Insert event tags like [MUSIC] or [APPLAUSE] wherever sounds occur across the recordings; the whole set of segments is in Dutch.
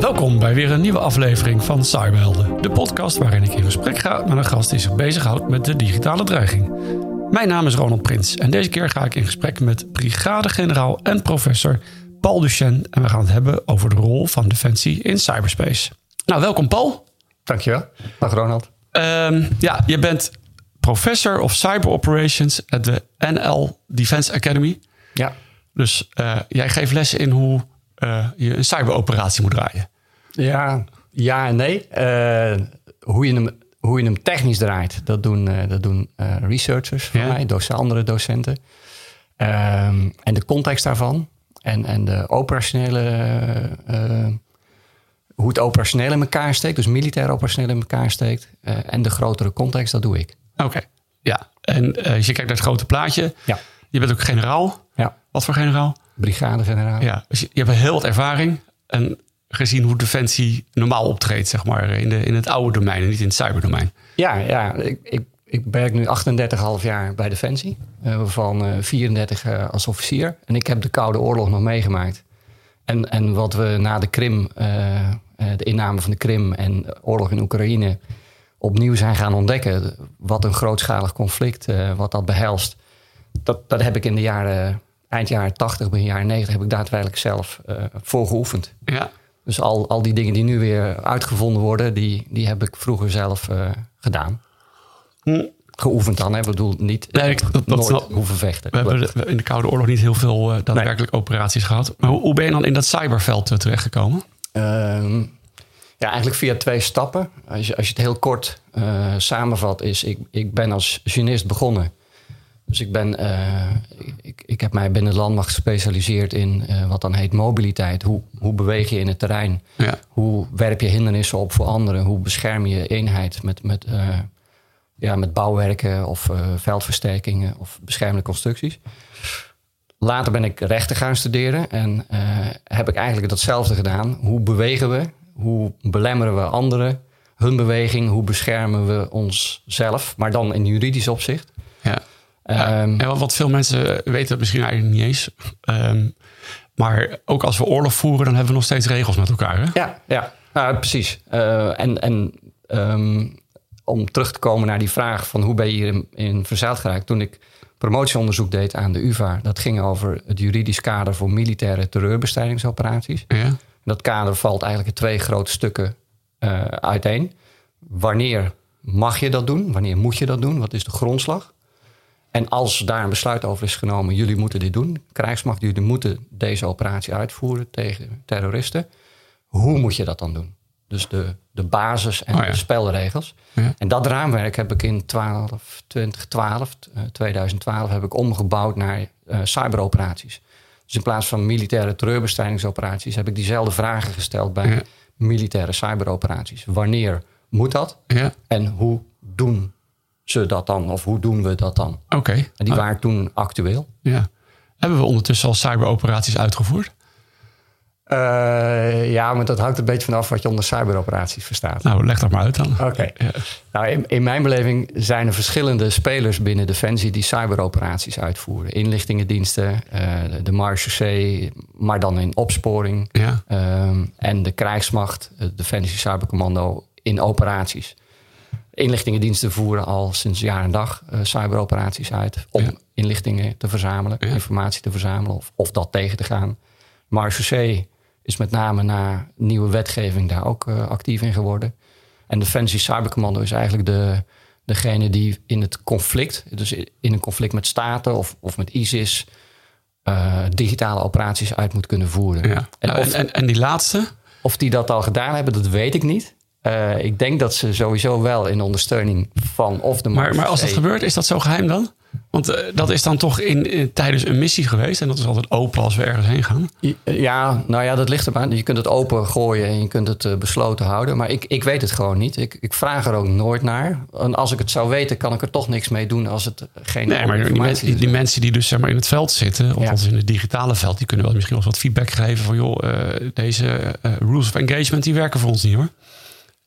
Welkom bij weer een nieuwe aflevering van Cyberhelden. De podcast waarin ik in gesprek ga met een gast die zich bezighoudt met de digitale dreiging. Mijn naam is Ronald Prins en deze keer ga ik in gesprek met brigadegeneraal en professor Paul Duchenne. En we gaan het hebben over de rol van defensie in cyberspace. Nou, welkom Paul. Dankjewel. Dag Ronald. Ehm, ja, je bent professor of cyber operations at de NL Defense Academy. Ja. Dus eh, jij geeft lessen in hoe eh, je een cyberoperatie moet draaien. Ja, ja en nee. Eh, hoe, je hem, hoe je hem technisch draait, dat doen, eh, dat doen eh, researchers van Ja. mij, doc- andere docenten. Ehm, en de context daarvan en, en de operationele, eh, hoe het operationeel in elkaar steekt, dus militair operationeel in elkaar steekt, en de grotere context, dat doe ik. Oké, ja. En als je kijkt naar het grote plaatje, Ja. je bent ook generaal. Ja, Wat voor generaal? brigadegeneraal. Ja, dus je, je hebt heel wat ervaring. En gezien hoe Defensie normaal optreedt, zeg maar, in, de, in het oude domein en niet in het cyberdomein. Ja, ja ik, ik, ik werk nu 38,5 jaar bij Defensie. eh, waarvan eh, 34 eh, als officier. En ik heb de Koude Oorlog nog meegemaakt. En, en wat we na de Krim, eh, eh, de inname van de Krim en de oorlog in Oekraïne... opnieuw zijn gaan ontdekken. Wat een grootschalig conflict, eh, wat dat behelst. Dat, dat heb ik in de jaren, eind jaren 80, begin jaren 90... heb ik daadwerkelijk zelf eh voor geoefend. Ja, Dus al, al die dingen die nu weer uitgevonden worden, die, die heb ik vroeger zelf eh, gedaan. Geoefend dan, hè? Ik bedoel niet Hm. Nee, ik- dat- dat nooit snap- hoeven vechten. we hebben in de Koude Oorlog niet heel veel eh, daadwerkelijk operaties gehad. Maar hoe, hoe ben je dan in dat cyberveld eh, terechtgekomen? Ehm, ja, eigenlijk via twee stappen. Als je, als je het heel kort eh, samenvat, is ik, ik ben als journalist begonnen. Dus ik, ben, eh, ik, ik heb mij binnen de landmacht gespecialiseerd in eh, wat dan heet mobiliteit. Hoe, hoe beweeg je in het terrein? Ja, Hoe werp je hindernissen op voor anderen? Hoe bescherm je eenheid met, met, eh, ja, met bouwwerken of veldversterkingen of beschermende constructies? Later ben ik rechten gaan studeren en heb ik eigenlijk datzelfde gedaan. Hoe bewegen we? Hoe belemmeren we anderen? Hun beweging, hoe beschermen we onszelf? Maar dan in juridisch opzicht. Ja. Ehm, en wat- veel mensen weten dat misschien eigenlijk niet eens. Ehm, maar ook als we oorlog voeren, dan hebben we nog steeds regels met elkaar. Hè? Ja, ja. Nou, precies. Eh, en en ehm, om terug te komen naar die vraag van hoe ben je hier in, verzeild geraakt. Toen ik promotieonderzoek deed aan de UvA, dat ging over het juridisch kader voor militaire terreurbestrijdingsoperaties. Ja, Dat kader valt eigenlijk in twee grote stukken eh, uiteen. Wanneer mag je dat doen? Wanneer moet je dat doen? Wat is de grondslag? En als daar een besluit over is genomen, jullie moeten dit doen, krijgsmacht, jullie moeten deze operatie uitvoeren tegen terroristen. Hoe moet je dat dan doen? Dus de, de basis en Oh ja. de spelregels. Ja. En dat raamwerk heb ik in 12, 2012, eh, 2012 heb ik omgebouwd naar eh, cyberoperaties. Dus in plaats van militaire terreurbestrijdingsoperaties heb ik diezelfde vragen gesteld bij Ja. militaire cyberoperaties. Wanneer moet dat? En hoe doen ze dat dan? Of hoe doen we dat dan? oké. En die Ah, waren toen actueel. ja. Hebben we ondertussen al cyberoperaties uitgevoerd? Eh, ja, maar dat hangt een beetje vanaf wat je onder cyberoperaties verstaat. Nou, leg dat maar uit dan. Oké. Nou, in, in mijn beleving zijn er verschillende spelers binnen Defensie die cyberoperaties uitvoeren. Inlichtingendiensten, de- de marechaussee, maar dan in opsporing. Ja, Ehm, en de krijgsmacht, het Defensie Cybercommando in operaties. Inlichtingendiensten voeren al sinds jaar en dag eh, cyberoperaties uit om Ja. inlichtingen te verzamelen, Ja. informatie te verzamelen of, of dat tegen te gaan. Marechaussee is met name na nieuwe wetgeving daar ook eh, actief in geworden. En Defensie Cybercommando is eigenlijk de, degene die in het conflict, dus in een conflict met staten of, of met ISIS, eh, digitale operaties uit moet kunnen voeren. ja. En Nou, of, en, en, en die laatste? of die dat al gedaan hebben, dat weet ik niet. Eh, ik denk dat ze sowieso wel in ondersteuning van of de Maar, maar als dat gebeurt, is dat zo geheim dan? Want uh, dat is dan toch in, in, tijdens een missie geweest. En dat is altijd open als we ergens heen gaan. Ja, nou ja, dat ligt er aan. Je kunt het open gooien en je kunt het uh, besloten houden. Maar ik, ik weet het gewoon niet. Ik, ik vraag er ook nooit naar. En als ik het zou weten, kan ik er toch niks mee doen als het geen. Nee, maar die, mensen, die, die, mensen die dus zeg maar in het veld zitten, of ja. in het digitale veld, die kunnen wel misschien wel wat feedback geven van joh, uh, deze rules of engagement die werken voor ons niet hoor.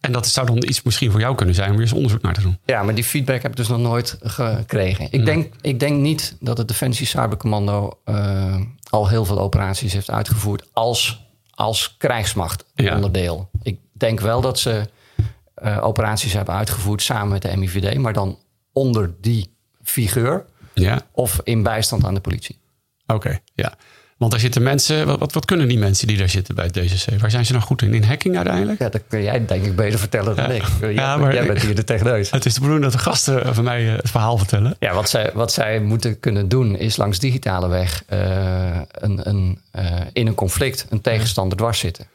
En dat zou dan iets misschien voor jou kunnen zijn om weer eens onderzoek naar te doen. Ja, maar die feedback heb ik dus nog nooit gekregen. Ik, denk, ik denk niet dat het Defensie Cybercommando uh, al heel veel operaties heeft uitgevoerd als, als krijgsmacht onderdeel. Ik denk wel dat ze uh, operaties hebben uitgevoerd samen met de MIVD, maar dan onder die figuur ja. of in bijstand aan de politie. Oké, ja. Want daar zitten mensen, wat, wat, wat, kunnen die mensen die daar zitten bij het DCC? Waar zijn ze nou goed in? In hacking uiteindelijk? Ja, dat kun jij denk ik beter vertellen dan ik. Jij, ja, maar, jij bent hier de techneus. Het is de bedoeling dat de gasten van mij het verhaal vertellen. Ja, wat zij, wat zij moeten kunnen doen is langs digitale weg uh, een, een, uh, in een conflict een tegenstander dwars zitten.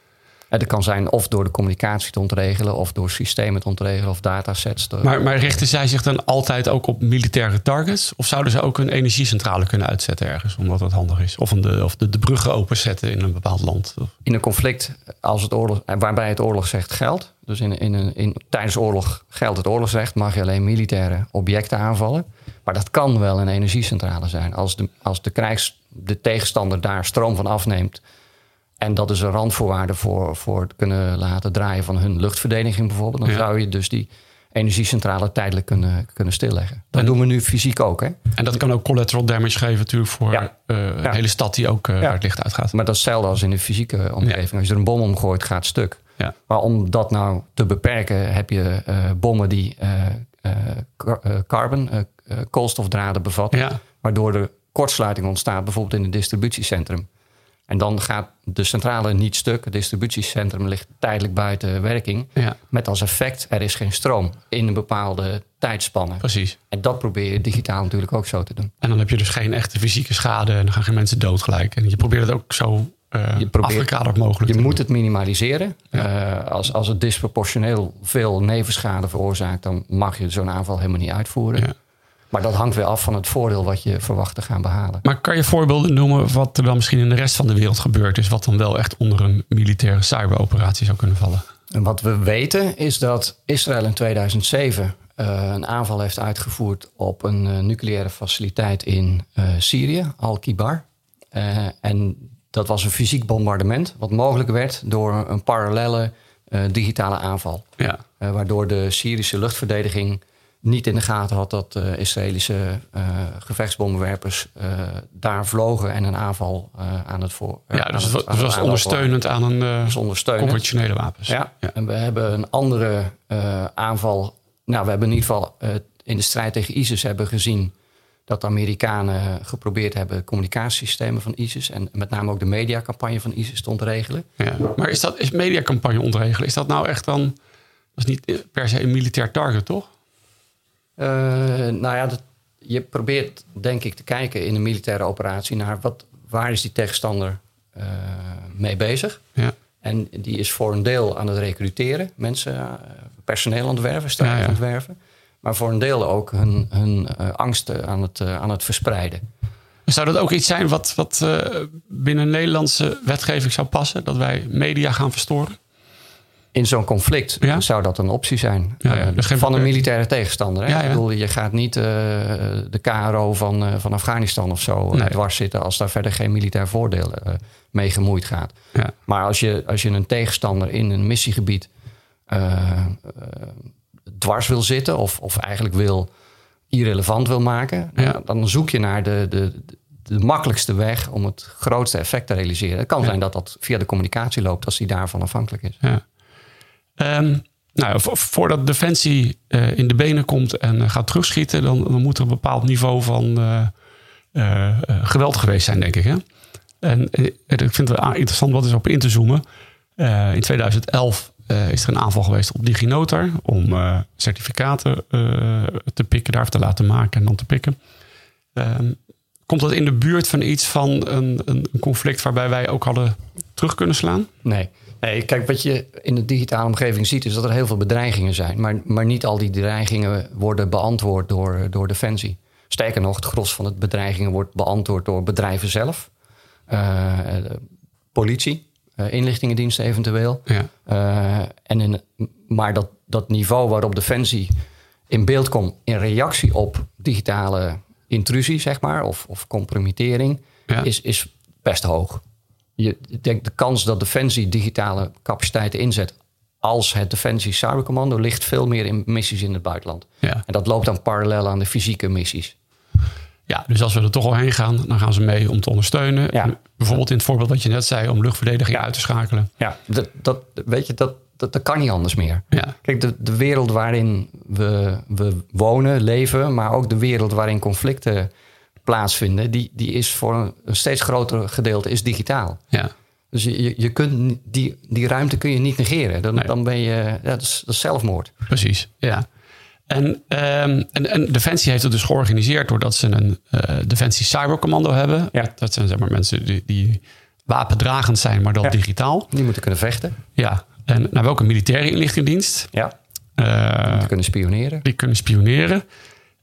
Het kan zijn of door de communicatie te ontregelen, of door systemen te ontregelen, of datasets. Te... Maar, maar richten zij zich dan altijd ook op militaire targets? Of zouden ze ook een energiecentrale kunnen uitzetten ergens, omdat dat handig is? Of, een de, of de, de bruggen openzetten in een bepaald land? In een conflict, als het oorlog, waarbij het oorlogsrecht geldt, dus in, in een, in, tijdens oorlog geldt het oorlogsrecht, mag je alleen militaire objecten aanvallen. Maar dat kan wel een energiecentrale zijn. Als de, als de, krijgs, de tegenstander daar stroom van afneemt en dat is een randvoorwaarde voor, voor het kunnen laten draaien van hun luchtverdediging bijvoorbeeld. Dan zou je dus die energiecentrale tijdelijk kunnen, kunnen stilleggen. Dat doen we nu fysiek ook. Hè? En dat kan ook collateral damage geven natuurlijk voor ja. uh, een hele stad die ook uh, het licht uitgaat. Maar dat is hetzelfde als in de fysieke omgeving. Als je er een bom omgooit, gaat het stuk. Maar om dat nou te beperken heb je uh, bommen die carbon, koolstofdraden bevatten. Waardoor er kortsluiting ontstaat bijvoorbeeld in een distributiecentrum. En dan gaat de centrale niet stuk. Het distributiecentrum ligt tijdelijk buiten werking. Ja. Met als effect, er is geen stroom in een bepaalde tijdspanne. Precies. En dat probeer je digitaal natuurlijk ook zo te doen. En dan heb je dus geen echte fysieke schade en dan gaan geen mensen dood gelijk. En je probeert het ook zo uh, je probeert, mogelijk Je moet het minimaliseren. Ja. Uh, als, als het disproportioneel veel nevenschade veroorzaakt... dan mag je zo'n aanval helemaal niet uitvoeren. Ja. Maar dat hangt weer af van het voordeel wat je verwacht te gaan behalen. Maar kan je voorbeelden noemen wat er dan misschien in de rest van de wereld gebeurd is, wat dan wel echt onder een militaire cyberoperatie zou kunnen vallen? En wat we weten is dat Israël in 2007 uh, een aanval heeft uitgevoerd op een uh, nucleaire faciliteit in uh, Syrië, Al-Kibar. en dat was een fysiek bombardement, wat mogelijk werd door een parallele digitale aanval. Ja. waardoor de Syrische luchtverdediging niet in de gaten had dat uh, Israëlische uh, gevechtsbommenwerpers uh, daar vlogen en een aanval aan het voor. Ja, dus het, was, was ondersteunend aan een conventionele wapens. Ja. ja. en we hebben een andere aanval. Nou, we hebben in ieder geval in de strijd tegen ISIS hebben gezien dat de Amerikanen geprobeerd hebben communicatiesystemen van ISIS en met name ook de mediacampagne van ISIS te ontregelen. Ja, maar is dat is mediacampagne ontregelen? Is dat nou echt dan? Dat is niet per se een militair target, toch? Uh, nou ja, dat, je probeert denk ik te kijken in een militaire operatie naar wat, waar is die tegenstander uh, mee bezig. Ja. En die is voor een deel aan het recruteren, mensen, uh, personeel aan het werven, strijders ja, ja. aan het werven. Maar voor een deel ook hun, hun angsten aan het, aan het verspreiden. Zou dat ook iets zijn wat, wat binnen Nederlandse wetgeving zou passen? Dat wij media gaan verstoren? In zo'n conflict ja? zou dat een optie zijn. Ja, ja, uh, van een militaire tegenstander. Hè? Ik bedoel, je gaat niet uh, de KRO van, uh, van Afghanistan of zo nee. dwars zitten als daar verder geen militair voordeel mee gemoeid gaat. Maar als je, als je een tegenstander in een missiegebied dwars wil zitten, of, of eigenlijk wil irrelevant wil maken, dan zoek je naar de, de, de makkelijkste weg om het grootste effect te realiseren. Het kan zijn dat dat via de communicatie loopt als die daarvan afhankelijk is. Ja. Um, nou, voordat Defensie uh, in de benen komt en uh, gaat terugschieten, dan, moet er een bepaald niveau van uh, geweld geweest zijn, denk ik. Hè? En ik vind het interessant wat is op in te zoomen. in 2011 is er een aanval geweest op DigiNotar om certificaten te pikken, daar te laten maken en dan te pikken. Um, komt dat in de buurt van iets van een, een conflict waarbij wij ook hadden terug kunnen slaan? Nee. Nee, kijk, wat je in de digitale omgeving ziet, is dat er heel veel bedreigingen zijn. Maar, maar niet al die dreigingen worden beantwoord door, door Defensie. Sterker nog, het gros van de bedreigingen wordt beantwoord door bedrijven zelf. Uh, politie, uh, inlichtingendiensten eventueel. Ja. Uh, en in, maar dat, dat niveau waarop Defensie in beeld komt in reactie op digitale intrusie, zeg maar, of, of compromittering, Ja. is, is best hoog. Je ik denk de kans dat Defensie digitale capaciteiten inzet als het Defensie Cybercommando ligt veel meer in missies in het buitenland. Ja. En dat loopt dan parallel aan de fysieke missies. ja, dus als we er toch al heen gaan, dan gaan ze mee om te ondersteunen. Ja. Bijvoorbeeld in het voorbeeld wat je net zei, om luchtverdediging uit te schakelen. Ja, dat, dat, weet je, dat, dat, dat kan niet anders meer. Ja. Kijk, de, de wereld waarin we, we wonen, leven, maar ook de wereld waarin conflicten plaatsvinden, die, die is voor een, steeds groter gedeelte is digitaal. Ja. Dus je, je- kunt die, die ruimte kun je niet negeren. Dan, Nee. dan ben je, ja, dat, is, dat is zelfmoord. Precies, ja. En, ehm, en, en Defensie heeft het dus georganiseerd doordat ze een eh, Defensie Cybercommando hebben. Ja. Dat zijn zeg maar mensen die, die wapendragend zijn, maar dan Ja. digitaal. Die moeten kunnen vechten. Ja. En naar welke militaire inlichtingendienst? Ja. Eh, Die kunnen spioneren. die kunnen spioneren.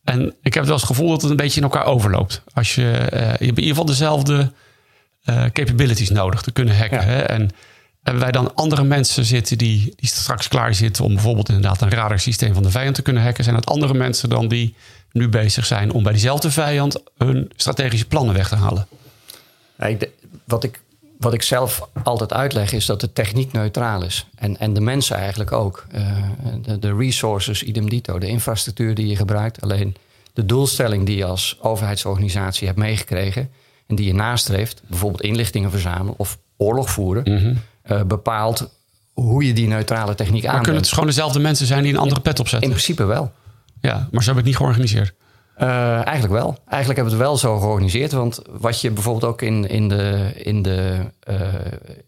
En ik heb wel eens het gevoel dat het een beetje in elkaar overloopt. Als je, eh, je hebt in ieder geval dezelfde eh, capabilities nodig te kunnen hacken. Ja. Hè? En hebben wij dan andere mensen zitten die, die straks klaar zitten om bijvoorbeeld inderdaad een radarsysteem van de vijand te kunnen hacken? Zijn het andere mensen dan die nu bezig zijn om bij diezelfde vijand hun strategische plannen weg te halen? Ja, ik de- wat, ik, wat ik zelf altijd uitleg is dat de techniek neutraal is. En, en de mensen eigenlijk ook. Eh, de, de resources, idem dito. De infrastructuur die je gebruikt. Alleen de doelstelling die je als overheidsorganisatie hebt meegekregen... en die je nastreeft, bijvoorbeeld inlichtingen verzamelen... of oorlog voeren, eh, bepaalt hoe je die neutrale techniek Maar kunnen het dus gewoon dezelfde mensen zijn die een andere pet In opzetten? principe wel. Ja, maar zo heb ik het niet georganiseerd. Eh, eigenlijk wel. Eigenlijk hebben we het wel zo georganiseerd. Want wat je bijvoorbeeld ook in, in, de, in, de, eh,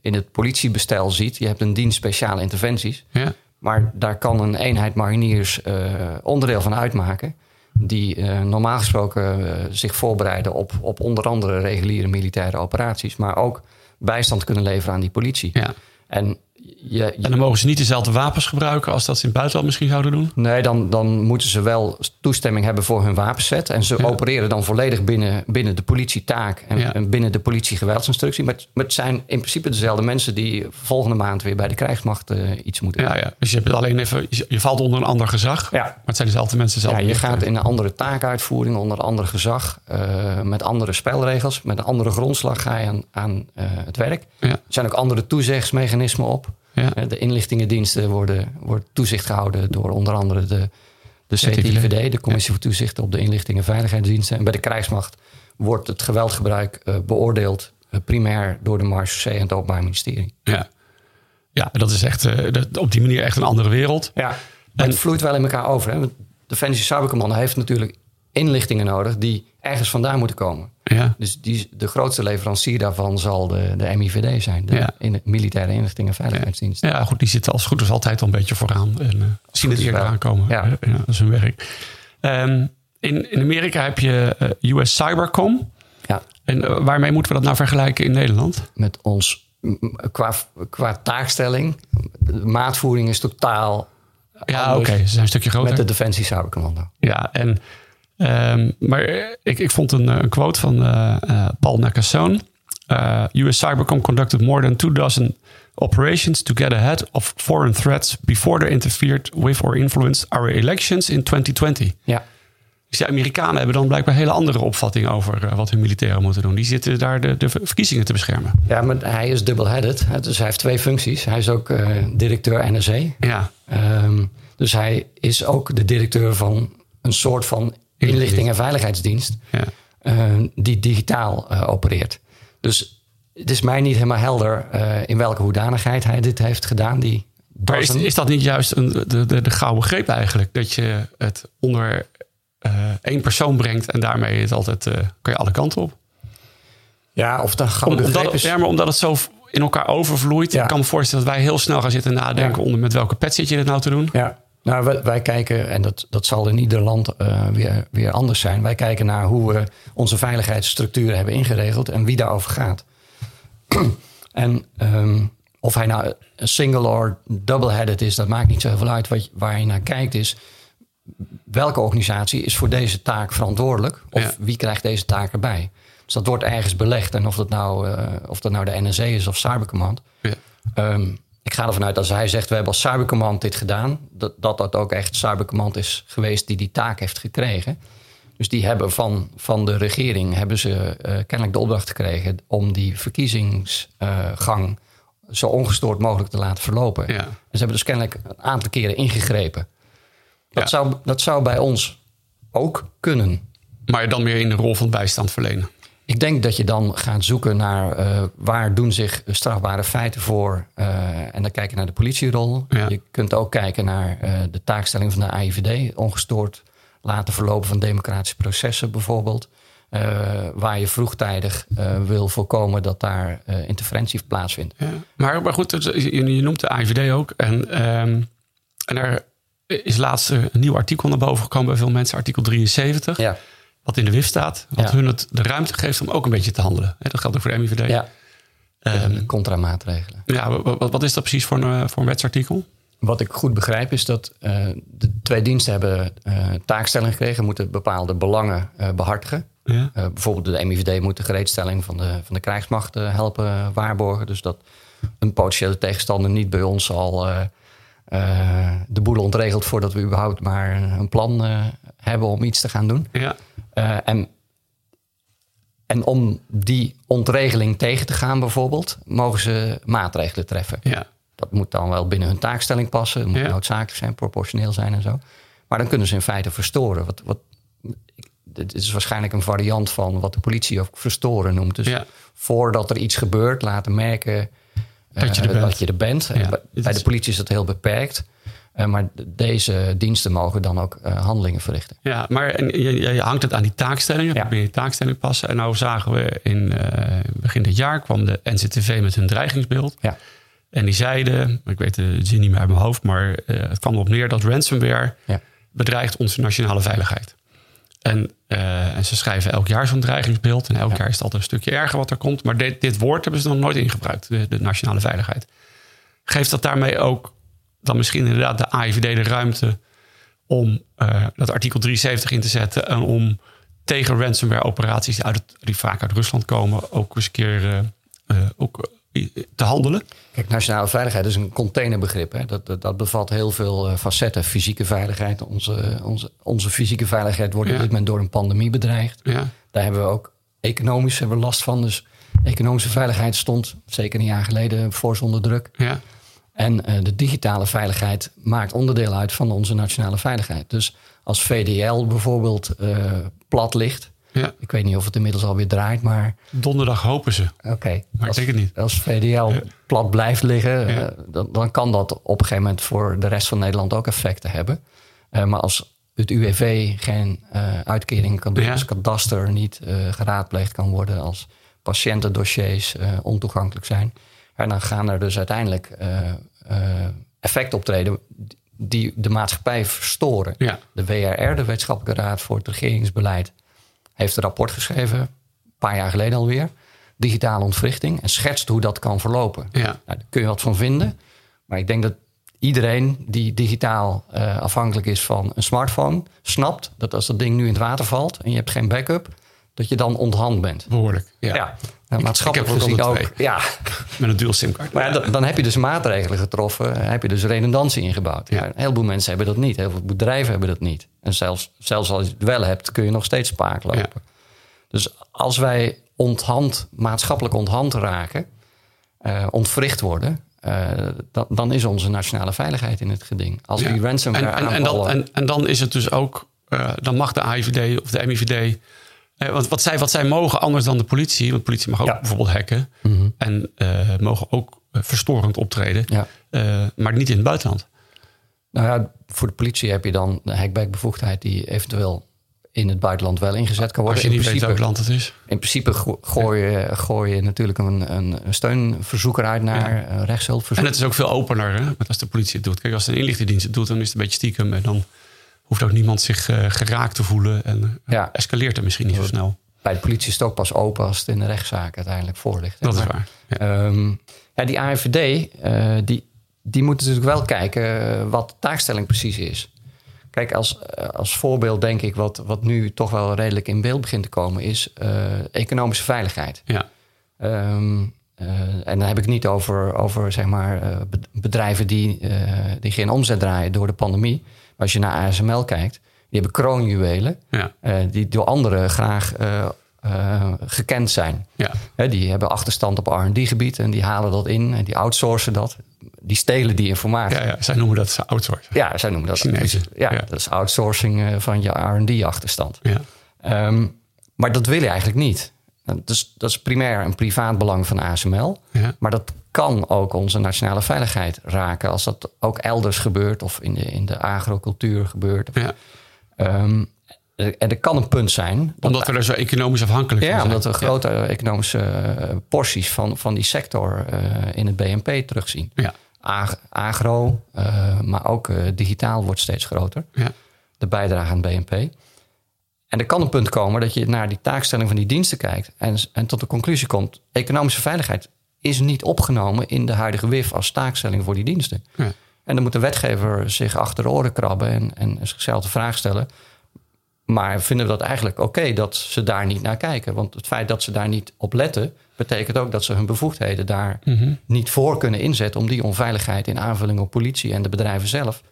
in het politiebestel ziet... je hebt een dienst speciale interventies... Ja, maar daar kan een eenheid mariniers eh, onderdeel van uitmaken... die normaal gesproken zich voorbereiden op, op onder andere reguliere militaire operaties... maar ook bijstand kunnen leveren aan die politie. ja. En je, En dan mogen ze niet dezelfde wapens gebruiken als dat ze in het buitenland misschien zouden doen? Nee, dan, dan moeten ze wel toestemming hebben voor hun wapenset. En ze Ja. opereren dan volledig binnen, binnen de politietaak en, Ja. en binnen de politiegeweldsinstructie. Maar, het- maar het zijn in principe dezelfde mensen die volgende maand weer bij de krijgsmacht eh, iets moeten Ja, ja. Dus je, hebt alleen even, je valt onder een ander gezag. Ja. Maar het zijn dezelfde mensen zelf. Ja, je gaat in een andere taakuitvoering, onder een ander gezag, eh, met andere spelregels, met een andere grondslag ga je aan, aan eh, het werk. Er zijn ook andere toezichtsmechanismen op. Ja. Eh, de inlichtingendiensten worden, wordt toezicht gehouden door onder andere de, de CTIVD, de Commissie voor Toezicht op de Inlichting en Veiligheidsdiensten. En bij de krijgsmacht wordt het geweldgebruik eh, beoordeeld eh, primair door de Marechaussee en het Openbaar Ministerie. Ja, ja dat is echt dat- op die manier echt een andere wereld. Ja. Maar het vloeit wel in elkaar over. Hè? Want Defensie Cybercommando heeft natuurlijk inlichtingen nodig die ergens vandaan moeten komen. Ja, Dus die, de grootste leverancier daarvan zal de, de MIVD zijn, de Ja. in, militaire inlichting en veiligheidsdienst. ja, goed, die zitten als goed is altijd al een beetje vooraan. En eh, zien het eerder wel. aankomen. Ja. Eh, dat is hun werk. Ehm, in, in Amerika heb je eh, US Cybercom. Ja, En eh, waarmee moeten we dat nou vergelijken in Nederland? met ons qua, qua taakstelling, de maatvoering is totaal Ja, oké, ze zijn een stukje groter. met de Defensie Cybercommando. Ja, en, ehm, maar ik, ik vond een, eh, een quote van eh, eh, Paul Nakasone. US Cybercom conducted more than two dozen operations to get ahead of foreign threats before they interfered with or influenced our elections in 2020. Ja, Dus de Amerikanen hebben dan blijkbaar een hele andere opvatting over wat hun militairen moeten doen. Die zitten daar de, de verkiezingen te beschermen. ja maar hij is double-headed. Dus hij heeft twee functies. Hij is ook directeur NSE. Ja, Ehm, dus hij is ook de directeur van een soort van inlichting en veiligheidsdienst. ja. eh, die digitaal eh, opereert. Dus het is mij niet helemaal helder eh, in welke hoedanigheid hij dit heeft gedaan. Die Maar is, is dat niet juist een, de, de, de gouden greep eigenlijk? Dat je het onder eh, één persoon brengt en daarmee het altijd, eh, kan je alle kanten op? ja, of de Om, gouden omdat, greep het, is... ja, maar omdat het zo in elkaar overvloeit. Ja. Ik kan me voorstellen dat wij heel snel gaan zitten nadenken Ja. onder met welke pet zit je dit nou te doen. Ja, nou, wij, wij kijken, en dat, dat zal in ieder land eh, weer, weer anders zijn. Wij kijken naar hoe we onze veiligheidsstructuren hebben ingeregeld en wie daarover gaat. [CLEARS THROAT] en ehm, of hij nou een single or double-headed is, dat maakt niet zoveel uit. Wat, waar je naar kijkt is, welke organisatie is voor deze taak verantwoordelijk? Of Ja. wie krijgt deze taak erbij? Dus dat wordt ergens belegd. En of dat nou, eh, of dat nou de NSC is of Cybercommand. Ja. Ehm, ik ga ervan uit als hij zegt, we hebben als Cybercommand dit gedaan. Dat, dat dat ook echt Cybercommand is geweest die die taak heeft gekregen. Dus die hebben van, van de regering hebben ze eh, kennelijk de opdracht gekregen om die verkiezingsgang zo ongestoord mogelijk te laten verlopen. Ja. En ze hebben dus kennelijk een aantal keren ingegrepen. Dat, Ja. zou, dat zou bij ons ook kunnen. Maar dan meer in de rol van bijstand verlenen. Ik denk dat je dan gaat zoeken naar eh, waar doen zich strafbare feiten voor. eh, en dan kijk je naar de politierol. Ja. Je kunt ook kijken naar eh, de taakstelling van de AIVD. Ongestoord laten verlopen van democratische processen bijvoorbeeld. Waar je vroegtijdig wil voorkomen dat daar interventie plaatsvindt. Ja. Maar, maar goed, je, je noemt de AIVD ook. En, ehm, en er is laatst een nieuw artikel naar boven gekomen bij veel mensen. Artikel 73. Ja, Wat in de WIF staat. Wat hun het de ruimte geeft om ook een beetje te handelen. Dat geldt ook voor de MIVD. ja. De contramaatregelen. ja, wat, is dat precies voor een, voor een wetsartikel? Wat ik goed begrijp is dat eh, de twee diensten hebben eh taakstelling gekregen, moeten bepaalde belangen eh, behartigen. Ja. Eh, bijvoorbeeld de MIVD moet de gereedstelling van de, van de krijgsmacht eh, helpen waarborgen. Dus dat een potentiële tegenstander niet bij ons al eh, eh, de boel ontregelt voordat we überhaupt maar een plan eh, hebben om iets te gaan doen. Ja. Eh, en, en om die ontregeling tegen te gaan bijvoorbeeld, mogen ze maatregelen treffen. Ja. Dat moet dan wel binnen hun taakstelling passen. Het moet Ja. noodzakelijk zijn, proportioneel zijn en zo. Maar dan kunnen ze in feite verstoren. Wat, wat, dit is waarschijnlijk een variant van wat de politie ook verstoren noemt. Dus Ja. voordat er iets gebeurt, laten merken Dat je er eh, bent. dat je er bent. Ja, bij, bij de politie is dat heel beperkt. Eh, maar deze diensten mogen dan ook eh, handelingen verrichten. Ja, maar en je, je hangt het aan die taakstellingen. Ja. Je taakstelling passen. En nou zagen we in eh, begin dit jaar kwam de NCTV met hun dreigingsbeeld. Ja. En die zeiden, ik weet de zin niet meer uit mijn hoofd, maar het kwam erop neer dat ransomware Ja. bedreigt onze nationale veiligheid. En, en ze schrijven elk jaar zo'n dreigingsbeeld. En elk Ja. jaar is het altijd een stukje erger wat er komt. Maar dit, dit woord hebben ze nog nooit ingebruikt, de, de nationale veiligheid. Geeft dat daarmee ook dan misschien inderdaad de AIVD de ruimte om eh, dat artikel 73 in te zetten en om tegen ransomware operaties die, uit het, die vaak uit Rusland komen ook eens een keer eh, eh, ook, te handelen? Kijk, nationale veiligheid is een containerbegrip. Hè. Dat, dat, dat bevat heel veel facetten. Fysieke veiligheid. Onze, onze, onze fysieke veiligheid wordt op Ja. dit moment door een pandemie bedreigd. Ja, Daar hebben we ook economisch hebben we last van. Dus economische veiligheid stond zeker een jaar geleden fors onder druk. ja, En eh, de digitale veiligheid maakt onderdeel uit van onze nationale veiligheid. Dus als VDL bijvoorbeeld eh, plat ligt. ja. Ik weet niet of het inmiddels alweer draait, maar Donderdag hopen ze. oké. Maar ik als- denk het niet. als VDL plat blijft liggen, eh, dan, dan kan dat op een gegeven moment voor de rest van Nederland ook effecten hebben. Maar als het UWV geen uitkeringen kan doen, als kadaster niet geraadpleegd kan worden, als patiëntendossiers ontoegankelijk zijn, ja, dan gaan er dus uiteindelijk eh, eh, effecten optreden die de maatschappij verstoren. Ja, De WRR, de Wetenschappelijke Raad voor het Regeringsbeleid, heeft een rapport geschreven, een paar jaar geleden alweer, digitale ontwrichting, en schetst hoe dat kan verlopen. ja, Nou, daar kun je wat van vinden, maar ik denk dat iedereen die digitaal eh, afhankelijk is van een smartphone, snapt dat als dat ding nu in het water valt en je hebt geen backup, dat je dan onthand bent. behoorlijk. Ja. Ja, Nou, maatschappelijk ook gezien ook. Ja, [LAUGHS] Met een dual simkaart. maar ja, dan, dan heb je dus maatregelen getroffen, heb je dus redundantie ingebouwd. Ja. een heleboel mensen hebben dat niet, heel veel bedrijven hebben dat niet. En zelfs, zelfs als je het wel hebt, kun je nog steeds spaak lopen. Dus als wij onthand, maatschappelijk onthand raken, eh, ontwricht worden, eh, dan, dan is onze nationale veiligheid in het geding. Als die ransomware en, en, en, dan, aanvallen- en, en dan is het dus ook, eh, dan mag de AIVD of de MIVD. Eh, want wat zij, wat zij mogen anders dan de politie, want de politie mag ook Ja. Mhm. bijvoorbeeld hacken en eh, mogen ook eh, verstorend optreden, Ja. eh, maar niet in het buitenland. Nou ja, voor de politie heb je dan de hackback-bevoegdheid die eventueel in het buitenland wel ingezet kan Als worden. je In niet weet principe- welk land het is. In principe go- gooi je, gooi je natuurlijk een, een, een steunverzoeker uit naar een En rechtshulpverzoek. het is ook veel opener hè, als de politie het doet. Kijk, als de inlichtingendienst het doet, dan is het een beetje stiekem. En dan hoeft ook niemand zich eh, geraakt te voelen. En eh, Ja. escaleert er misschien niet zo snel. Bij de politie is het ook pas open als het in de rechtszaak uiteindelijk voor ligt. Dat is waar. Ja. ehm, ja, die AIVD, eh, die, die moet natuurlijk wel kijken wat de taakstelling precies is. Kijk, als, als voorbeeld denk ik wat, wat nu toch wel redelijk in beeld begint te komen, is uh, economische veiligheid. Ja. Um, uh, en dan heb ik het niet over, over zeg maar, bedrijven die, die geen omzet draaien door de pandemie. Als je naar ASML kijkt, die hebben kroonjuwelen, ja. die door anderen graag gekend zijn. Ja. die hebben achterstand op RD-gebied en die halen dat in en die outsourcen dat die stelen die informatie. Ja, ja, zij noemen dat outsourcing. Ja, zij noemen dat. Chinezen. Ja, dat is outsourcing eh, van je R&D-achterstand. Ja. Um, maar dat wil je eigenlijk niet. Dus dat is primair een privaat belang van ASML. Ja. Maar dat kan ook onze nationale veiligheid raken als dat ook elders gebeurt of in de, in de agrocultuur gebeurt. Ja. Um, en er kan een punt zijn. Omdat we er zo economisch afhankelijk ja, van zijn. omdat we grote economische eh, porties van, van die sector uh, in het BNP terugzien. Ja. agro, uh, maar ook digitaal wordt steeds groter. Ja. De bijdrage aan het BNP. En er kan een punt komen dat je naar die taakstelling van die diensten kijkt en, en tot de conclusie komt: economische veiligheid is niet opgenomen in de huidige WIF als taakstelling voor die diensten. Ja. En dan moet de wetgever zich achter de oren krabben en, en zichzelf de vraag stellen: maar vinden we dat eigenlijk oké dat ze daar niet naar kijken? Want het feit dat ze daar niet op letten, betekent ook dat ze hun bevoegdheden daar Mhm. niet voor kunnen inzetten om die onveiligheid in aanvulling op politie en de bedrijven zelf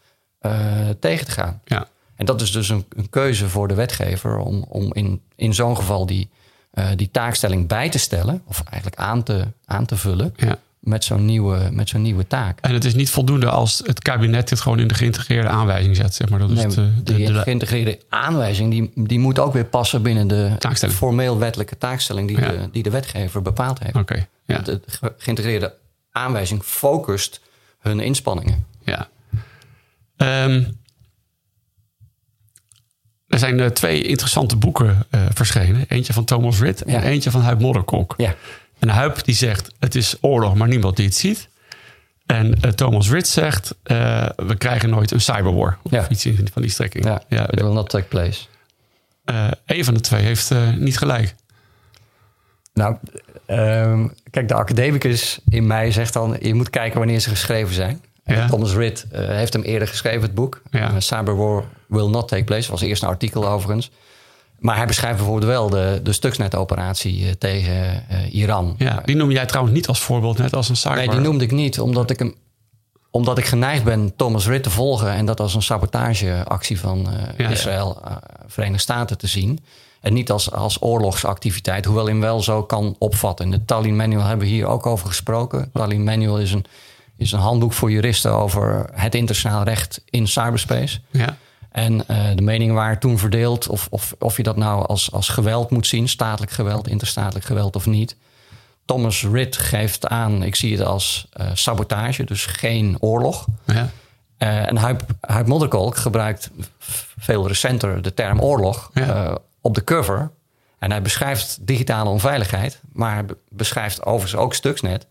uh, tegen te gaan. Ja. En dat is dus een, een keuze voor de wetgever om, om in, in zo'n geval die, uh, die taakstelling bij te stellen, of eigenlijk aan te, aan te vullen. Ja met zo'n nieuwe, met zo'n nieuwe taak. En het is niet voldoende als het kabinet dit gewoon in de geïntegreerde aanwijzing zet. Zeg maar. dat nee, is de, de, de, de, geïntegreerde aanwijzing die, die moet ook weer passen binnen de formeel wettelijke taakstelling die, ja. de, die de wetgever bepaald heeft. Oké. Okay, ja. De geïntegreerde aanwijzing focust hun inspanningen. Ja. Um, er zijn uh, twee interessante boeken uh, verschenen. Eentje van Thomas Ritt en Ja. eentje van Huib Modderkolk. Ja. En Huib die zegt, het is oorlog, maar niemand die het ziet. En uh, Thomas Ritt zegt, we krijgen nooit een cyberwar. Of Ja. iets in, van die strekking. Ja, Ja, it will not take place. een van de twee heeft niet gelijk. Nou, ehm, kijk, de academicus in mij zegt dan... je moet kijken wanneer ze geschreven zijn. Ja. Thomas Ritt eh, heeft hem eerder geschreven, het boek. Ja. Eh, Cyberwar will not take place. was eerst een artikel overigens. Maar hij beschrijft bijvoorbeeld wel de, de Stuxnet-operatie eh, tegen Iran. Ja, die noem jij trouwens niet als voorbeeld, net als een cyber. Nee, die noemde ik niet, omdat ik hem omdat ik geneigd ben Thomas Ritt te volgen en dat als een sabotageactie van ja. Israël, Verenigde Staten te zien. En niet als, als oorlogsactiviteit, hoewel hem wel zo kan opvatten. In de Tallinn Manual hebben we hier ook over gesproken. Tallinn Manual is een, is een handboek voor juristen over het internationaal recht in cyberspace. Ja. En uh, de meningen waren toen verdeeld of, of, of je dat nou als, als geweld moet zien, statelijk geweld, interstatelijk geweld of niet. Thomas Ritt geeft aan, ik zie het als uh, sabotage, dus geen oorlog. Ja. Uh, en Huib, Huib Modderkolk gebruikt veel recenter de term oorlog Ja. op de cover. En hij beschrijft digitale onveiligheid, maar hij beschrijft overigens ook Stuxnet.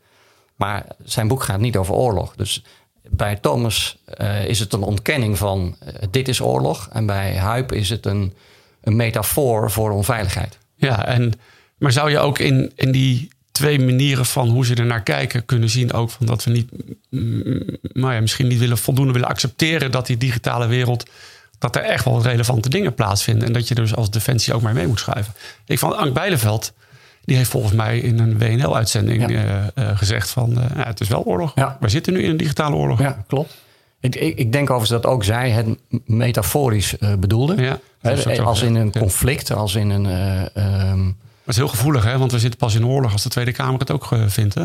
Maar zijn boek gaat niet over oorlog. Dus bij Thomas uh, is het een ontkenning van uh, dit is oorlog. En bij Huip is het een, een metafoor voor onveiligheid. Ja, en, maar zou je ook in, in die twee manieren van hoe ze er naar kijken kunnen zien ook van dat we niet, nou ja, misschien niet willen voldoende willen accepteren dat die digitale wereld dat er echt wel relevante dingen plaatsvinden en dat je dus als defensie ook maar mee moet schuiven. Ik van Ank Bijleveld, die heeft volgens mij in een WNL-uitzending ja. uh, uh, gezegd van uh, ja, het is wel oorlog. Ja. We zitten nu in een digitale oorlog. Ja, klopt. Ik, ik, ik denk overigens dat ook zij het metaforisch bedoelde. Ja, He, als in een conflict, als in een. Uh, um... Dat is heel gevoelig, hè? want we zitten pas in oorlog als de Tweede Kamer het ook vindt. Hè?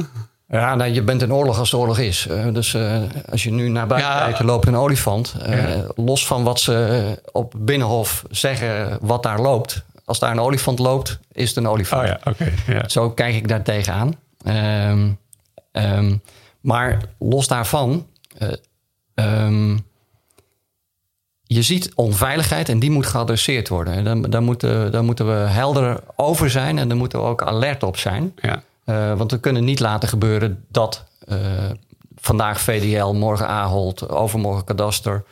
Ja, nou, je bent in oorlog als de oorlog is. Uh, dus uh, als je nu naar buiten ja. kijkt, loopt een olifant. Uh, ja. Los van wat ze op Binnenhof zeggen, wat daar loopt. Als daar een olifant loopt, is het een olifant. Oh ja, okay. Zo kijk ik daar tegenaan. Um, um, maar los daarvan, um, je ziet onveiligheid en die moet geadresseerd worden. Daar, daar, moeten, daar moeten we helder over zijn en daar moeten we ook alert op zijn. Ja. Uh, want we kunnen niet laten gebeuren dat uh, vandaag VDL, morgen Ahold, overmorgen Kadaster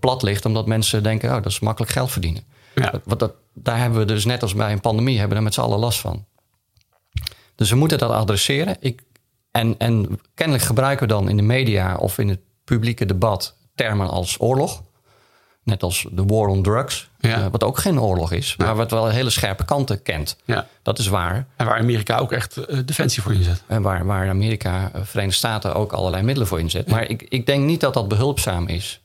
plat ligt. Omdat mensen denken, oh, dat is makkelijk geld verdienen. Ja. Want dat, daar hebben we dus net als bij een pandemie, hebben we er met z'n allen last van. Dus we moeten dat adresseren. Ik, en, en kennelijk gebruiken we dan in de media of in het publieke debat termen als oorlog. Net als de war on drugs, Ja. eh, wat ook geen oorlog is, maar wat wel hele scherpe kanten kent. Ja. Dat is waar. En waar Amerika ook echt eh, defensie voor inzet. En waar, waar Amerika, eh, Verenigde Staten ook allerlei middelen voor inzet. Maar ik, ik denk niet dat dat behulpzaam is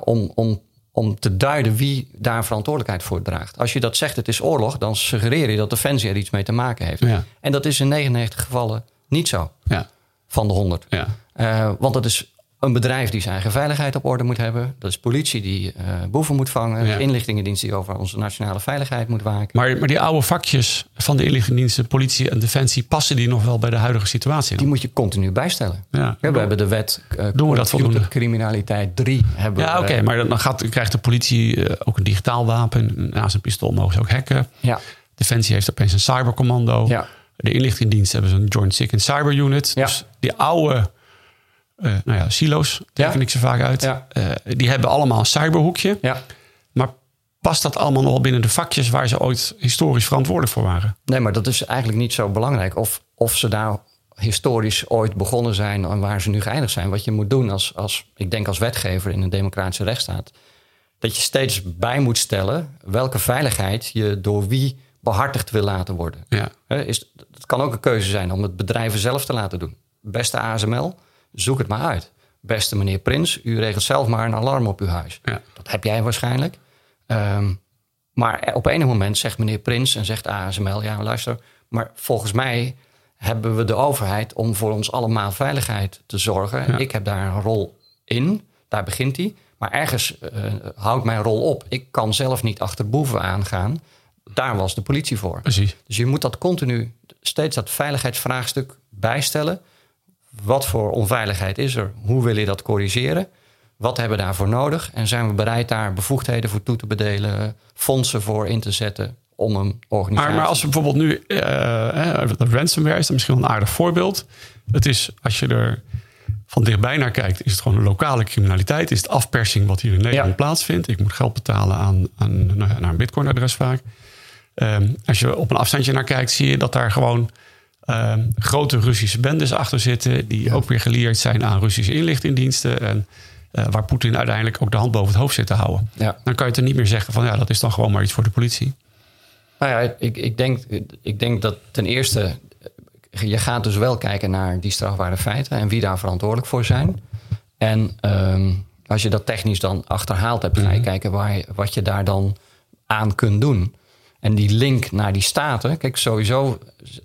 om, om, om te duiden wie daar verantwoordelijkheid voor draagt. Als je dat zegt, het is oorlog, dan suggereer je dat Defensie er iets mee te maken heeft. Ja. En dat is in 99 gevallen niet zo Ja. van de 100. Ja. Eh, want dat is een bedrijf die zijn eigen veiligheid op orde moet hebben. Dat is politie die eh, boeven moet vangen. Ja. Inlichtingendienst die over onze nationale veiligheid moet waken. Maar, maar die oude vakjes van de inlichtingendiensten, politie en defensie, passen die nog wel bij de huidige situatie? Die moet je continu bijstellen. Ja. Ja, we hebben de wet uh, Doen we dat voldoende? criminaliteit 3 hebben Ja, oké, maar dan gaat, krijgt de politie eh, ook een digitaal wapen. Naast een pistool mogen ze ook hacken. Ja, Defensie heeft opeens een cybercommando. Ja. De inlichtingendienst hebben ze een Joint Sick and Cyber Unit. Ja. Dus die oude eh, nou ja, silo's, teken ik ze vaak uit. Eh, die hebben allemaal een cyberhoekje. ja. Maar past dat allemaal nog wel binnen de vakjes waar ze ooit historisch verantwoordelijk voor waren? Nee, maar dat is eigenlijk niet zo belangrijk. Of, of ze daar historisch ooit begonnen zijn en waar ze nu geëindigd zijn. Wat je moet doen als, als, ik denk als wetgever in een democratische rechtsstaat. Dat je steeds bij moet stellen welke veiligheid je door wie behartigd wil laten worden. Ja. Is, het kan ook een keuze zijn om het bedrijven zelf te laten doen. Beste ASML, zoek het maar uit. Beste meneer Prins, u regelt zelf maar een alarm op uw huis. Ja. Dat heb jij waarschijnlijk. Ehm, maar op enig moment zegt meneer Prins en zegt ASML... ja, luister, maar volgens mij hebben we de overheid... om voor ons allemaal veiligheid te zorgen. Ja. Ik heb daar een rol in, daar begint hij. Maar ergens eh, houdt mijn rol op. Ik kan zelf niet achter boeven aangaan. Daar was de politie voor. Precies. Dus je moet dat continu, steeds dat veiligheidsvraagstuk bijstellen. Wat voor onveiligheid is er? Hoe wil je dat corrigeren? Wat hebben we daarvoor nodig? En zijn we bereid daar bevoegdheden voor toe te bedelen, fondsen voor in te zetten om een organisatie... Maar, maar als we bijvoorbeeld nu, de ransomware is dan misschien wel een aardig voorbeeld. Het is, als je er van dichtbij naar kijkt, is het gewoon een lokale criminaliteit. Is het afpersing wat hier in Nederland Ja. plaatsvindt. Ik moet geld betalen aan, aan nou ja, naar een bitcoin-adres vaak. Ehm, als je op een afstandje naar kijkt, zie je dat daar gewoon ehm, grote Russische bendes achter zitten. Die ook weer gelieerd zijn aan Russische inlichtingendiensten. En eh, waar Poetin uiteindelijk ook de hand boven het hoofd zit te houden. Ja. Dan kan je het er niet meer zeggen van ja, dat is dan gewoon maar iets voor de politie. Nou ja, ik, ik, denk, ik denk dat ten eerste, je gaat dus wel kijken naar die strafbare feiten en wie daar verantwoordelijk voor zijn. En ehm, als je dat technisch dan achterhaald hebt, ga je kijken waar wat je daar dan aan kunt doen. En die link naar die staten, kijk sowieso,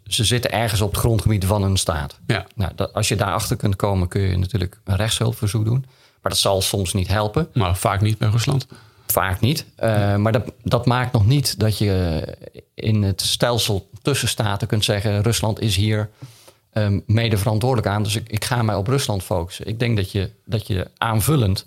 ze zitten ergens op het grondgebied van een staat. Ja. Nou, dat, als je daarachter kunt komen, kun je natuurlijk een rechtshulpverzoek doen. Maar dat zal soms niet helpen. Maar vaak niet bij Rusland. Vaak niet. Uh, maar dat, dat maakt nog niet dat je in het stelsel tussen staten kunt zeggen: Rusland is hier um, mede verantwoordelijk aan. Dus ik, ik, ga mij op Rusland focussen. Ik denk dat je, dat je aanvullend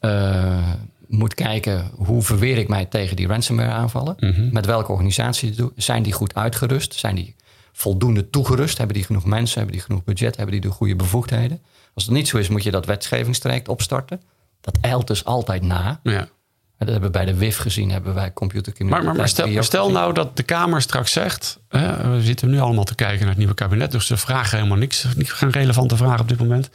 uh, moet kijken hoe verweer ik mij tegen die ransomware aanvallen. Mm -hmm. Met welke organisaties zijn die goed uitgerust? Zijn die voldoende toegerust? Hebben die genoeg mensen? Hebben die genoeg budget? Hebben die de goede bevoegdheden? Als het niet zo is, moet je dat wetgevingstraject opstarten. Dat eilt dus altijd na. Ja. Dat hebben we bij de WIF gezien, hebben wij computercriminaliteit. Maar, maar, maar stel, stel nou dat de Kamer straks zegt... Hè, we zitten nu allemaal te kijken naar het nieuwe kabinet... dus ze vragen helemaal niks, geen relevante vragen op dit moment...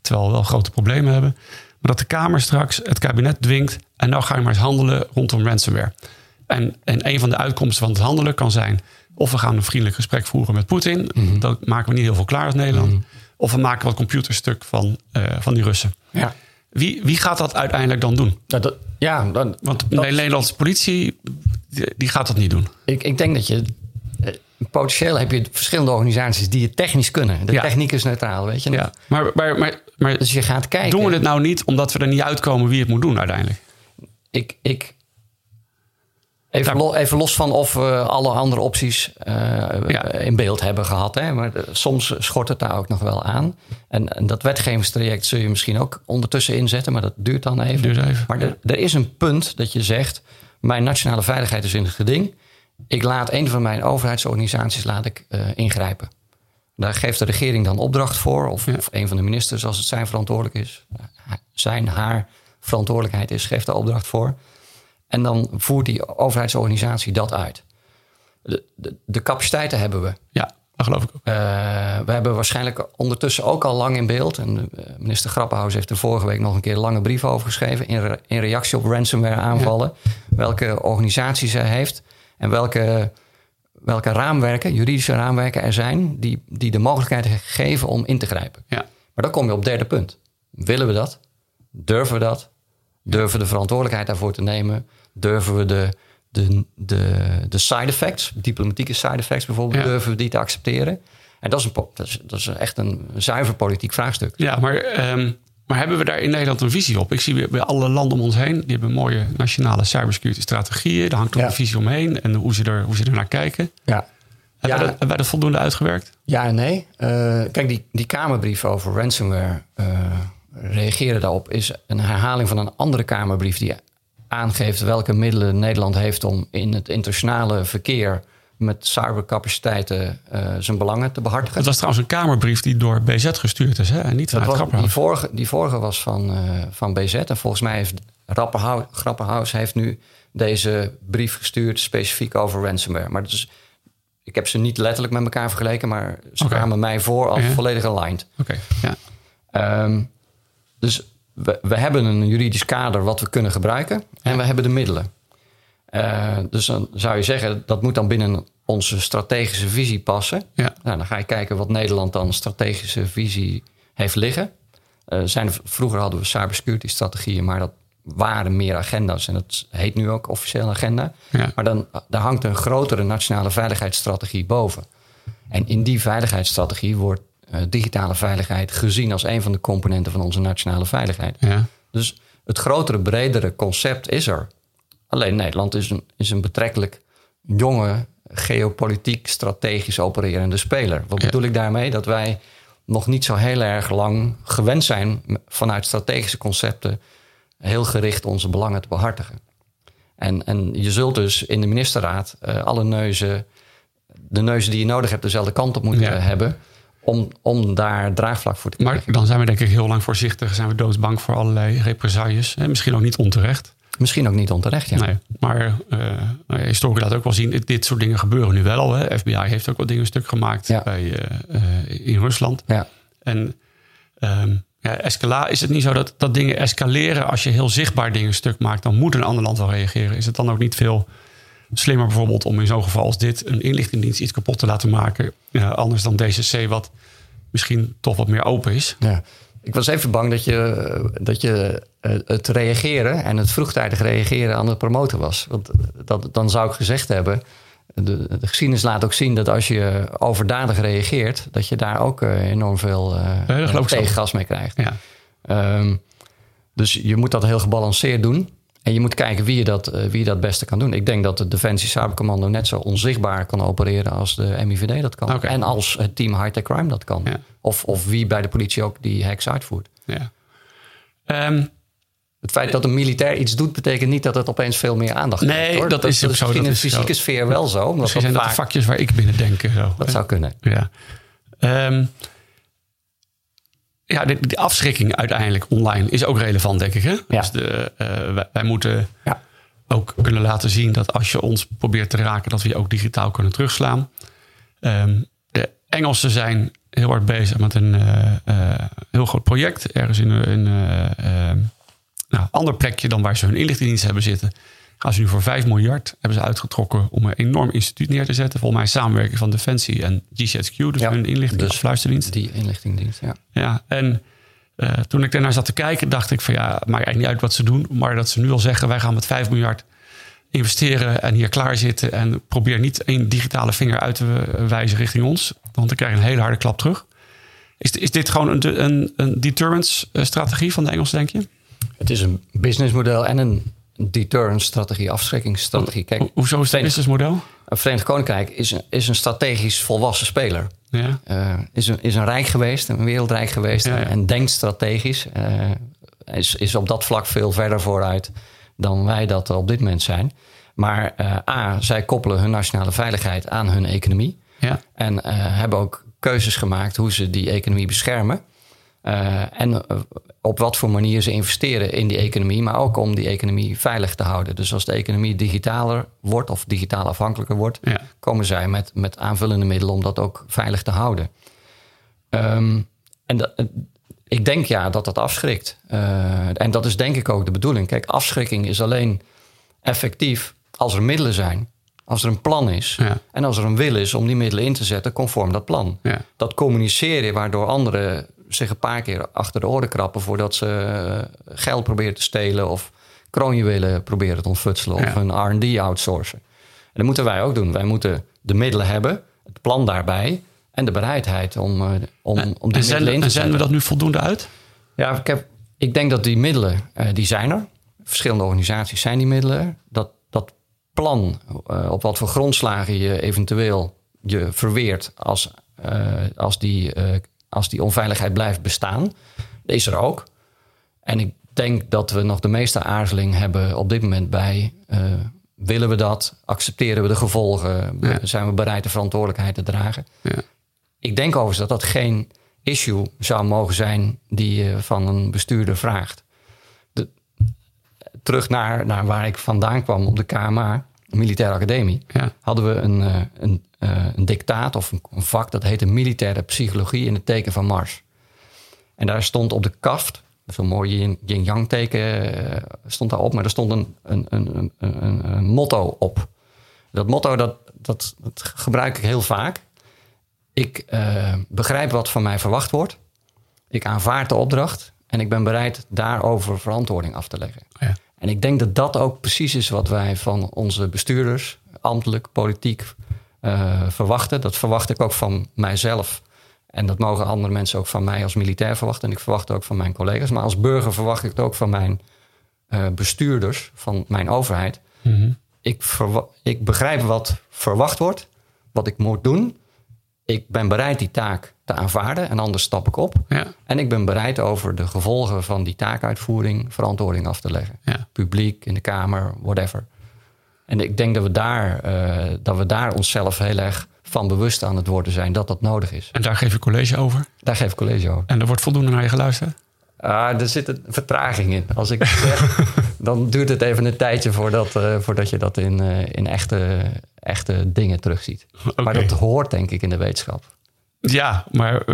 terwijl we wel grote problemen hebben. Maar dat de Kamer straks het kabinet dwingt... en nou ga je maar eens handelen rondom ransomware. En, en een van de uitkomsten van het handelen kan zijn... of we gaan een vriendelijk gesprek voeren met Poetin... Mm -hmm. dan maken we niet heel veel klaar als Nederland... Mm -hmm. of we maken wat computerstuk van, uh, van die Russen. Ja. Wie, wie gaat dat uiteindelijk dan doen? Ja, dat, ja dan, Want de Nederlandse politie, die, die, gaat dat niet doen. Ik, ik denk dat je... Potentieel heb je verschillende organisaties die het technisch kunnen. De Ja. techniek is neutraal, weet je. Ja, maar, maar, maar, maar Dus je gaat kijken. doen we het nou niet omdat we er niet uitkomen wie het moet doen uiteindelijk? Ik, ik, even, lo- even los van of we alle andere opties eh, Ja. in beeld hebben gehad. Hè? Maar eh, soms schort het daar ook nog wel aan. En, en dat wetgevingstraject zul je misschien ook ondertussen inzetten. Maar dat duurt dan even. Duurt even, maar ja. er, er is een punt dat je zegt... mijn nationale veiligheid is in het geding. Ik laat een van mijn overheidsorganisaties laat ik, eh, ingrijpen. Daar geeft de regering dan opdracht voor. Of, Ja. of een van de ministers, als het zijn verantwoordelijk is. Zijn, haar verantwoordelijkheid is, geeft daar opdracht voor. En dan voert die overheidsorganisatie dat uit. De, de, de capaciteiten hebben we. Ja, dat geloof ik ook. Uh, we hebben waarschijnlijk ondertussen ook al lang in beeld. En minister Grappenhuis heeft er vorige week nog een keer een lange brief over geschreven. In, re in reactie op ransomware aanvallen. Ja. Welke organisatie zij heeft. En welke, welke raamwerken, juridische raamwerken er zijn. Die, die de mogelijkheid geven om in te grijpen. Ja. Maar dan kom je op het derde punt. Willen we dat? Durven we dat? Durven we de verantwoordelijkheid daarvoor te nemen? Durven we de, de, de, de side effects, diplomatieke side effects bijvoorbeeld, Ja. durven we die te accepteren? En dat is, een, dat is, dat is echt een zuiver politiek vraagstuk. Ja, maar, ehm, maar hebben we daar in Nederland een visie op? Ik zie bij- alle landen om ons heen, die hebben mooie nationale cybersecurity strategieën. Daar hangt ook Ja. een visie omheen en hoe ze er, hoe ze er naar kijken. Ja. Hebben, Ja. wij dat, hebben wij dat voldoende uitgewerkt? Ja en nee. Eh, kijk, die, die Kamerbrief over ransomware eh, reageren daarop is een herhaling van een andere Kamerbrief die aangeeft welke middelen Nederland heeft om in het internationale verkeer met cybercapaciteiten eh, zijn belangen te behartigen. Het was trouwens een Kamerbrief die door BZ gestuurd is, hè? en niet Dat vanuit was, die, Grapperhaus. vorige, die vorige was van, eh, van BZ. En volgens mij heeft Rapperhau- Grapperhaus heeft nu deze brief gestuurd specifiek over ransomware. Maar dus, ik heb ze niet letterlijk met elkaar vergeleken, maar ze kwamen mij voor als Ja. volledig aligned. Oké, ja. Ehm, dus we, we hebben een juridisch kader wat we kunnen gebruiken en we hebben de middelen. Eh, dus dan zou je zeggen, dat moet dan binnen onze strategische visie passen. Ja. Nou, dan ga je kijken wat Nederland dan strategische visie heeft liggen. Eh, zijn er, vroeger hadden we cybersecurity strategieën, maar dat waren meer agenda's. En dat heet nu ook officieel agenda. Ja. Maar dan daar hangt een grotere nationale veiligheidsstrategie boven. En in die veiligheidsstrategie wordt eh, digitale veiligheid gezien als een van de componenten van onze nationale veiligheid. Ja. Dus het grotere, bredere concept is er. Alleen Nederland is een, is een betrekkelijk jonge, geopolitiek, strategisch opererende speler. Wat Ja. bedoel ik daarmee? Dat wij nog niet zo heel erg lang gewend zijn vanuit strategische concepten heel gericht onze belangen te behartigen. En, en je zult dus in de ministerraad eh, alle neuzen, de neuzen die je nodig hebt, dezelfde kant op moeten Ja. hebben. Om, om daar draagvlak voor te krijgen. Maar dan zijn we denk ik heel lang voorzichtig. Zijn we doodsbang voor allerlei represailles. Hè? Misschien ook niet onterecht. Misschien ook niet onterecht, ja. Nee, maar eh nou ja, historie laat ook wel zien, dit, soort dingen gebeuren nu wel al. Hè. FBI heeft ook wel dingen stuk gemaakt Ja. bij, eh, eh, in Rusland. ja. En ehm, ja, escala, is het niet zo dat, dat dingen escaleren als je heel zichtbaar dingen stuk maakt? Dan moet een ander land wel reageren. Is het dan ook niet veel slimmer bijvoorbeeld om in zo'n geval als dit een inlichtingendienst iets kapot te laten maken? Ja, anders dan DCC wat misschien toch wat meer open is. Ja. Ik was even bang dat je, dat je eh, het reageren en het vroegtijdig reageren aan het promoten was. Want dat, dan zou ik gezegd hebben. De, de geschiedenis laat ook zien dat als je overdadig reageert, dat je daar ook eh, enorm veel eh, ik zo. tegengas mee krijgt. Ja, Ehm, dus je moet dat heel gebalanceerd doen. En je moet kijken wie je dat, eh, wie je dat beste kan doen. Ik denk dat de Defensie Cybercommando net zo onzichtbaar kan opereren als de MIVD dat kan. En als het team High-Tech Crime dat kan. Ja. Of, of wie bij de politie ook die hacks uitvoert. ja. Ehm, Het feit dat een militair iets doet, betekent niet dat het opeens veel meer aandacht Nee, krijgt. hoor. dat is ook zo, misschien dat in de fysieke zo. sfeer wel zo. Misschien zijn dat dat de vakjes waar ik binnen denk. en Zo, dat hè. zou kunnen. Ja. Ehm, ja, de, de afschrikking uiteindelijk online is ook relevant, denk ik. Hè? Ja. Dus de, eh, wij, wij moeten Ja. ook kunnen laten zien dat als je ons probeert te raken, dat we je ook digitaal kunnen terugslaan. Ehm, de Engelsen zijn heel hard bezig met een eh, eh, heel groot project. Ergens in een nou, ander plekje dan waar ze hun inlichtingendienst hebben zitten. Gaan ze nu voor 5 miljard hebben ze uitgetrokken om een enorm instituut neer te zetten. Volgens mij samenwerking van Defensie en GCHQ, dus Ja, hun inlichting dus. Die inlichtingdienst, ja. Ja, en eh, toen ik daarnaar zat te kijken, dacht ik van ja, maakt eigenlijk niet uit wat ze doen. Maar dat ze nu al zeggen, wij gaan met 5 miljard investeren en hier klaar zitten. En probeer niet één digitale vinger uit te wijzen richting ons. Want dan krijg je een hele harde klap terug. Is, is dit gewoon een, een, een deterrence eh, strategie van de Engelsen, denk je? Het is een businessmodel en een deterrence strategie, afschrikkingsstrategie. Kijk, Ho- Hoezo is het Verenigd- businessmodel? het Verenigd Koninkrijk is een, is een strategisch volwassen speler. Ja. Eh, is, een, is een rijk geweest, een wereldrijk geweest Ja, ja. en denkt strategisch. Eh, is, is op dat vlak veel verder vooruit dan wij dat op dit moment zijn. Maar eh, A, zij koppelen hun nationale veiligheid aan hun economie. Ja. En hebben ook keuzes gemaakt hoe ze die economie beschermen. Uh, en op wat voor manier ze investeren in die economie, maar ook om die economie veilig te houden. Dus als de economie digitaler wordt of digitaal afhankelijker wordt, ja. komen zij met, met aanvullende middelen om dat ook veilig te houden. Um, en dat, ik denk ja dat dat afschrikt. Uh, en dat is denk ik ook de bedoeling. Kijk, afschrikking is alleen effectief als er middelen zijn. Als er een plan is. Ja. En als er een wil is om die middelen in te zetten conform dat plan. Ja. Dat communiceren waardoor anderen zich een paar keer achter de oren krappen voordat ze eh, geld proberen te stelen of kroonjuwelen proberen te ontfutselen of een RD outsourcen. En dat moeten wij ook doen. Wij moeten de middelen hebben, het plan daarbij en de bereidheid om, uh, om, om die middelen in te En zenden we dat nu voldoende uit? Ja, ik, heb, ik denk dat die middelen, uh, die zijn er. Verschillende organisaties zijn die middelen. Dat, dat plan, op wat voor grondslagen je eventueel je verweert als, als die als die onveiligheid blijft bestaan, is er ook. En ik denk dat we nog de meeste aarzeling hebben op dit moment bij. Uh, willen we dat? Accepteren we de gevolgen? Zijn we bereid de verantwoordelijkheid te dragen? Ja. Ik denk overigens dat dat geen issue zou mogen zijn die je van een bestuurder vraagt. De, terug naar, naar waar ik vandaan kwam op de KMA, Militaire Academie, ja. hadden we een, eh, een uh, een dictaat of een, een, vak dat heette militaire psychologie in het teken van Mars. En daar stond op de kaft, zo'n mooi yin-yang teken uh, stond daarop, maar er stond een, een, een, een, motto op. Dat motto dat, dat, dat gebruik ik heel vaak. Ik uh, begrijp wat van mij verwacht wordt. Ik aanvaard de opdracht en ik ben bereid daarover verantwoording af te leggen. Ja. En ik denk dat dat ook precies is wat wij van onze bestuurders, ambtelijk, politiek, uh, verwachten. Dat verwacht ik ook van mijzelf. En dat mogen andere mensen ook van mij als militair verwachten. En ik verwacht ook van mijn collega's. Maar als burger verwacht ik het ook van mijn uh, bestuurders, van mijn overheid. Mm ik, ik begrijp wat verwacht wordt, wat ik moet doen. Ik ben bereid die taak te aanvaarden en anders stap ik op. Ja. En ik ben bereid over de gevolgen van die taakuitvoering verantwoording af te leggen. Ja. Publiek, in de Kamer, whatever. En ik denk dat we, daar, uh, dat we daar onszelf heel erg van bewust aan het worden zijn dat dat nodig is. En daar geef je college over? Daar geef ik college over. En er wordt voldoende naar je geluisterd? Ah, er zit een vertraging in. Als ik het zeg, [LAUGHS] dan duurt het even een tijdje voordat, uh, voordat je dat in, uh, in echte, echte dingen terugziet. Okay. Maar dat hoort denk ik in de wetenschap. Ja, maar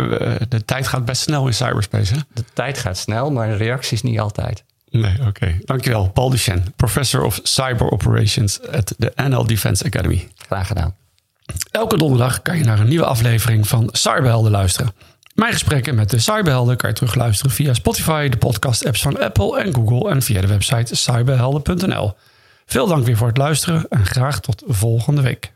de tijd gaat best snel in cyberspace. Hè? De tijd gaat snel, maar reacties niet altijd. Nee, oké. Okay. Dankjewel. Paul Duchenne, Professor of Cyber Operations at de NL Defense Academy. Graag gedaan. Elke donderdag kan je naar een nieuwe aflevering van Cyberhelden luisteren. Mijn gesprekken met de Cyberhelden kan je terugluisteren via Spotify, de podcast-apps van Apple en Google en via de website cyberhelden.nl. Veel dank weer voor het luisteren en graag tot volgende week.